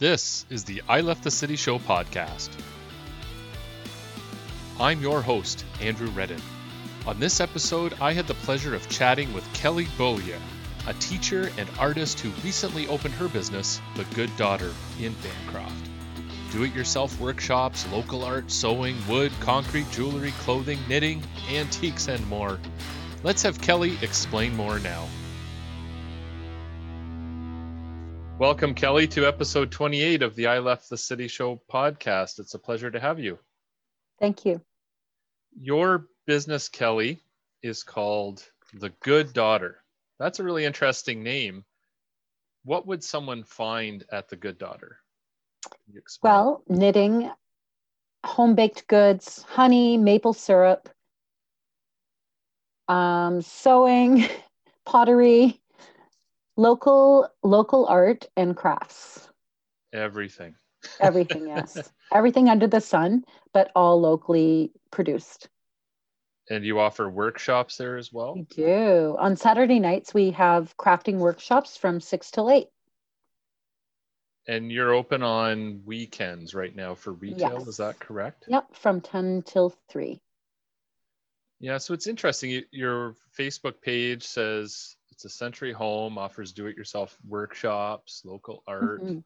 This is the I Left the City Show podcast. I'm your host, Andrew Redden. On this episode, I had the pleasure of chatting with Kelly Beaulieu, a teacher and artist who recently opened her business, The Good Daughter, in Bancroft. Do it yourself workshops, local art, sewing, wood, concrete, jewelry, clothing, knitting, antiques, and more. Let's have Kelly explain more now. Welcome, Kelly, to episode 28 of the I Left the City Show podcast. It's a pleasure to have you. Thank you. Your business, Kelly, is called The Good Daughter. That's a really interesting name. What would someone find at The Good Daughter? Well, knitting, home baked goods, honey, maple syrup, um, sewing, pottery, local local art and crafts. Everything. Everything yes. Everything under the sun but all locally produced. And you offer workshops there as well? We do. On saturday nights we have crafting workshops from six till eight. And you're open on weekends right now for retail yes. is that correct? Yep from 10 till 3 yeah so it's interesting. Your facebook page says it's a century home, offers do it yourself workshops, local art. Mm-hmm.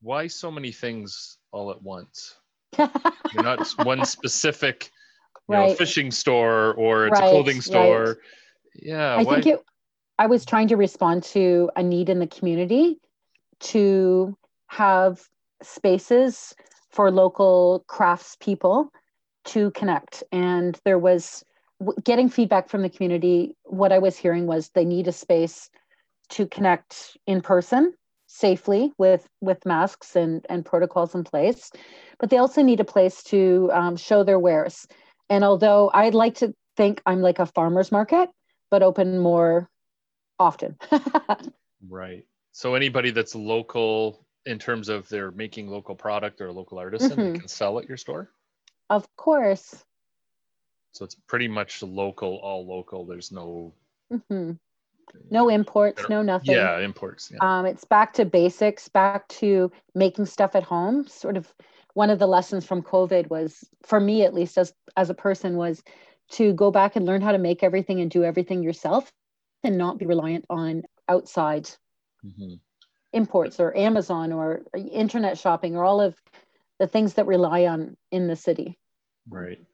Why so many things all at once? You're not one specific you right. know, fishing store or it's right. a clothing store. Right. Yeah. I why? think it, I was trying to respond to a need in the community to have spaces for local crafts people to connect. And there was getting feedback from the community, what I was hearing was they need a space to connect in person safely with with masks and and protocols in place, but they also need a place to um, show their wares. And although I'd like to think I'm like a farmer's market, but open more often. right. So anybody that's local in terms of they're making local product or a local artisan mm-hmm. can sell at your store? Of course. So it's pretty much local, all local. There's no mm-hmm. no imports, no nothing. Yeah, imports. Yeah. Um, it's back to basics, back to making stuff at home. Sort of one of the lessons from COVID was, for me at least, as as a person, was to go back and learn how to make everything and do everything yourself, and not be reliant on outside mm-hmm. imports or Amazon or internet shopping or all of the things that rely on in the city. Right.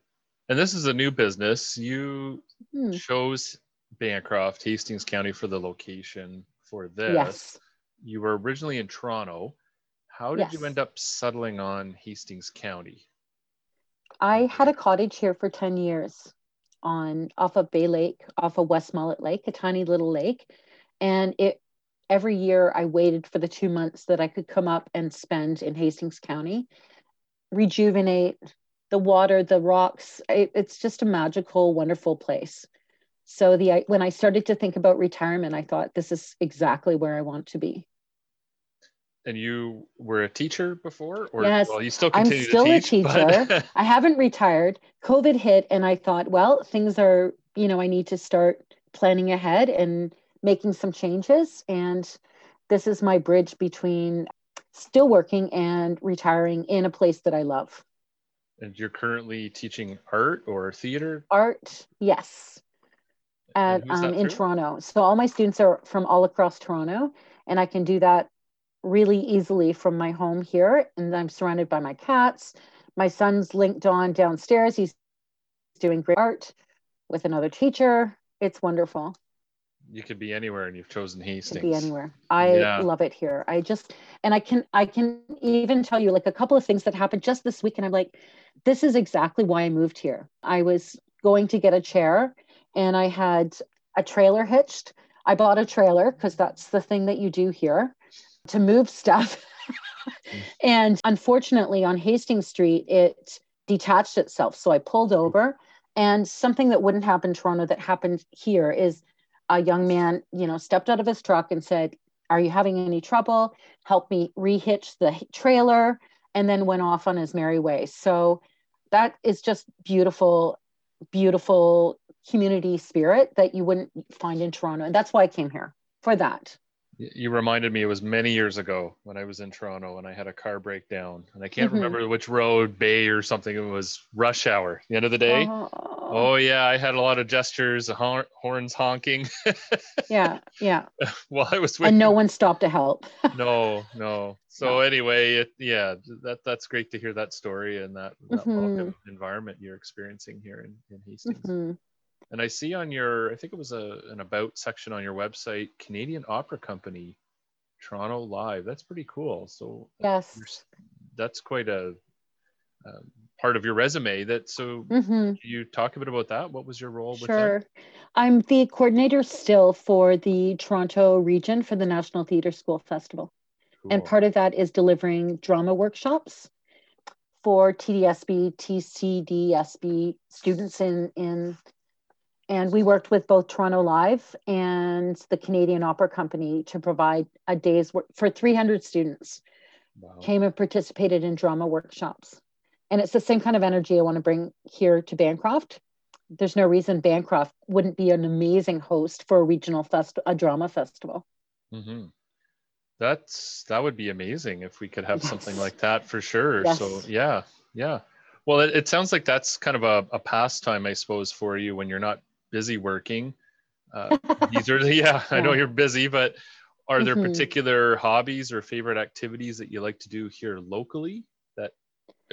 And this is a new business. You hmm. chose Bancroft, Hastings County for the location for this. Yes. You were originally in Toronto. How did yes. you end up settling on Hastings County? I had a cottage here for 10 years on off of Bay Lake, off of West Mullet Lake, a tiny little lake. And it every year I waited for the two months that I could come up and spend in Hastings County, rejuvenate, the water, the rocks. It, it's just a magical, wonderful place. So the when I started to think about retirement, I thought this is exactly where I want to be. And you were a teacher before, or yes, well, you still continue I'm still to teach, a teacher. But... I haven't retired. COVID hit, and I thought, well, things are, you know, I need to start planning ahead and making some changes. And this is my bridge between still working and retiring in a place that I love. And you're currently teaching art or theater? Art, yes, at um, in Toronto. So all my students are from all across Toronto, and I can do that really easily from my home here. And I'm surrounded by my cats. My son's linked on downstairs. He's doing great art with another teacher. It's wonderful you could be anywhere and you've chosen Hastings. Could be anywhere. I yeah. love it here. I just and I can I can even tell you like a couple of things that happened just this week and I'm like this is exactly why I moved here. I was going to get a chair and I had a trailer hitched. I bought a trailer because that's the thing that you do here to move stuff. and unfortunately on Hastings Street it detached itself. So I pulled over and something that wouldn't happen in Toronto that happened here is a young man, you know, stepped out of his truck and said, Are you having any trouble? Help me rehitch the trailer, and then went off on his merry way. So that is just beautiful, beautiful community spirit that you wouldn't find in Toronto. And that's why I came here for that. You reminded me it was many years ago when I was in Toronto and I had a car breakdown and I can't mm-hmm. remember which road, bay or something. It was rush hour, the end of the day. Oh, oh yeah, I had a lot of gestures, horns honking. yeah, yeah. While I was waiting. And no one stopped to help. no, no. So no. anyway, it, yeah, that that's great to hear that story and that, that mm-hmm. environment you're experiencing here in, in Hastings. Mm-hmm. And I see on your, I think it was a, an about section on your website, Canadian Opera Company, Toronto Live. That's pretty cool. So yes, that's quite a, um, part of your resume. That so mm-hmm. you talk a bit about that. What was your role? Sure, I'm the coordinator still for the Toronto region for the National Theatre School Festival, cool. and part of that is delivering drama workshops for TDSB, TCDSB students in in and we worked with both Toronto Live and the Canadian Opera Company to provide a day's work for 300 students. Wow. Came and participated in drama workshops. And it's the same kind of energy I want to bring here to Bancroft. There's no reason Bancroft wouldn't be an amazing host for a regional fest, a drama festival. Mm-hmm. That's that would be amazing if we could have yes. something like that for sure. Yes. So yeah, yeah. Well, it, it sounds like that's kind of a, a pastime, I suppose, for you when you're not busy working. Uh, these are yeah, I know you're busy, but are there mm-hmm. particular hobbies or favorite activities that you like to do here locally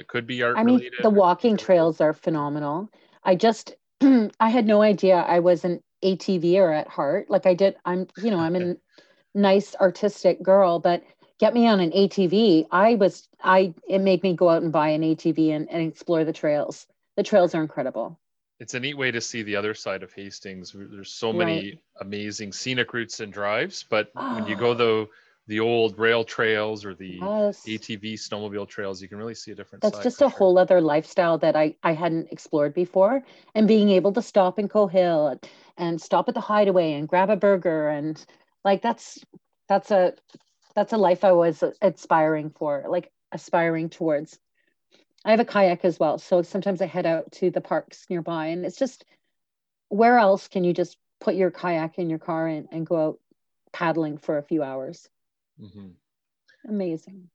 that could be art? I mean, the walking trails are phenomenal. I just I had no idea I was an ATVer at heart. Like I did, I'm you know I'm a nice artistic girl, but get me on an ATV. I was I it made me go out and buy an ATV and, and explore the trails. The trails are incredible it's a neat way to see the other side of Hastings. There's so many right. amazing scenic routes and drives, but when you go ah. the the old rail trails or the yes. ATV snowmobile trails, you can really see a different. That's just a sure. whole other lifestyle that I I hadn't explored before, and being able to stop in Coe Hill and stop at the Hideaway and grab a burger and like that's that's a that's a life I was aspiring for, like aspiring towards. I have a kayak as well. So sometimes I head out to the parks nearby and it's just where else can you just put your kayak in your car and, and go out paddling for a few hours? Mm-hmm. Amazing.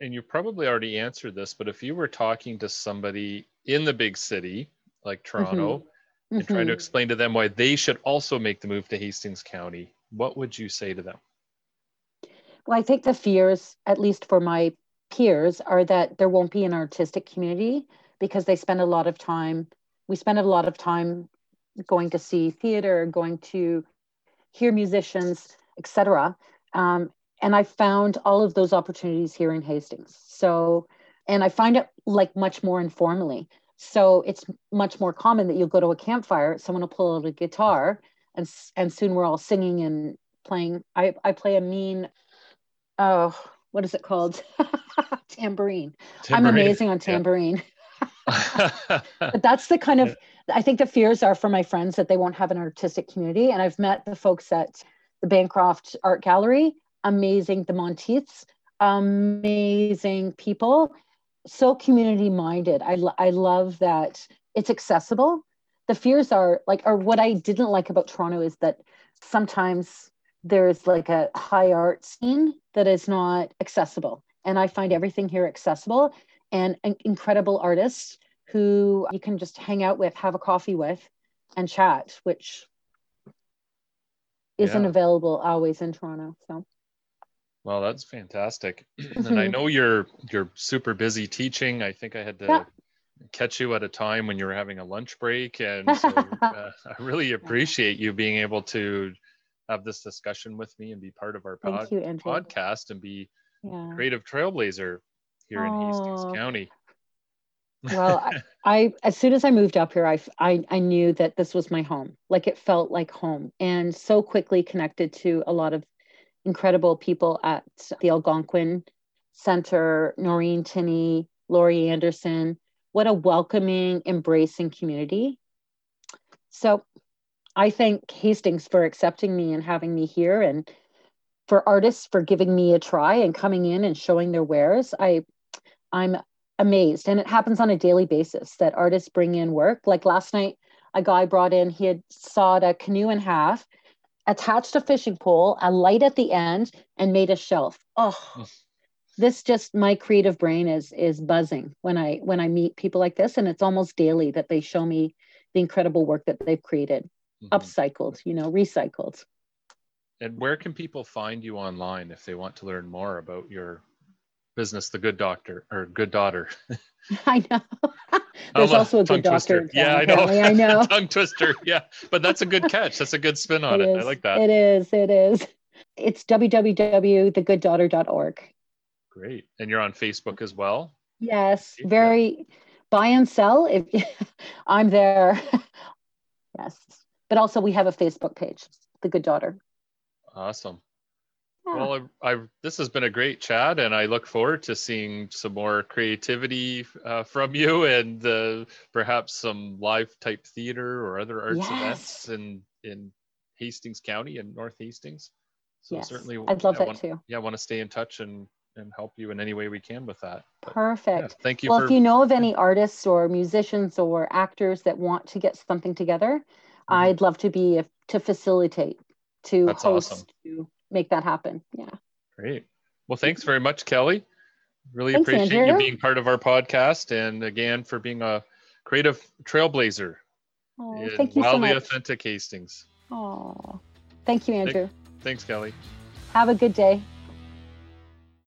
And you probably already answered this, but if you were talking to somebody in the big city like Toronto mm-hmm. and trying to mm-hmm. explain to them why they should also make the move to Hastings County, what would you say to them? Well, I think the fears, at least for my peers are that there won't be an artistic community because they spend a lot of time we spend a lot of time going to see theater going to hear musicians etc um, and i found all of those opportunities here in hastings so and i find it like much more informally so it's much more common that you'll go to a campfire someone will pull out a guitar and and soon we're all singing and playing i i play a mean oh what is it called? tambourine. tambourine. I'm amazing on tambourine. Yeah. but that's the kind of I think the fears are for my friends that they won't have an artistic community. And I've met the folks at the Bancroft Art Gallery, amazing, the Monteiths, amazing people, so community minded. I, I love that it's accessible. The fears are like, or what I didn't like about Toronto is that sometimes there's like a high art scene that is not accessible. And I find everything here accessible and, and incredible artists who you can just hang out with, have a coffee with, and chat, which isn't yeah. available always in Toronto. So. Well, that's fantastic. Mm-hmm. And I know you're you're super busy teaching. I think I had to yeah. catch you at a time when you were having a lunch break, and so uh, I really appreciate you being able to have this discussion with me and be part of our pod- you, podcast and be yeah. creative trailblazer here oh. in Hastings County. well, I, I, as soon as I moved up here, I, I I knew that this was my home. Like it felt like home, and so quickly connected to a lot of incredible people at the Algonquin Center, Noreen Tinney, Laurie Anderson. What a welcoming, embracing community. So I thank Hastings for accepting me and having me here and for artists for giving me a try and coming in and showing their wares. I I'm amazed and it happens on a daily basis that artists bring in work. Like last night a guy brought in he had sawed a canoe in half attached a fishing pole, a light at the end, and made a shelf. Oh, this just my creative brain is is buzzing when I when I meet people like this, and it's almost daily that they show me the incredible work that they've created, mm-hmm. upcycled, you know, recycled. And where can people find you online if they want to learn more about your business, The Good Doctor or Good Daughter? I know. There's also a good doctor. Twister. Yeah, I know. I know. tongue twister. Yeah, but that's a good catch. That's a good spin on it. it. I like that. It is. It is. It's www.thegooddaughter.org. Great. And you're on Facebook as well? Yes. Very buy and sell. If I'm there. yes. But also we have a Facebook page, The Good Daughter. Awesome. Well, I, I, this has been a great chat, and I look forward to seeing some more creativity uh, from you, and uh, perhaps some live type theater or other arts yes. events in in Hastings County and North Hastings. So yes. certainly, I'd love that want, too. Yeah, I want to stay in touch and and help you in any way we can with that. But, Perfect. Yeah, thank you. Well, for, if you know of any artists or musicians or actors that want to get something together, mm-hmm. I'd love to be a, to facilitate, to That's host, awesome. to make that happen. Yeah. Great. Well, thanks very much, Kelly. Really thanks, appreciate Andrew. you being part of our podcast and again for being a creative trailblazer oh, thank you wildly so authentic Hastings. Oh, thank you, Andrew. Thanks, Kelly. Have a good day.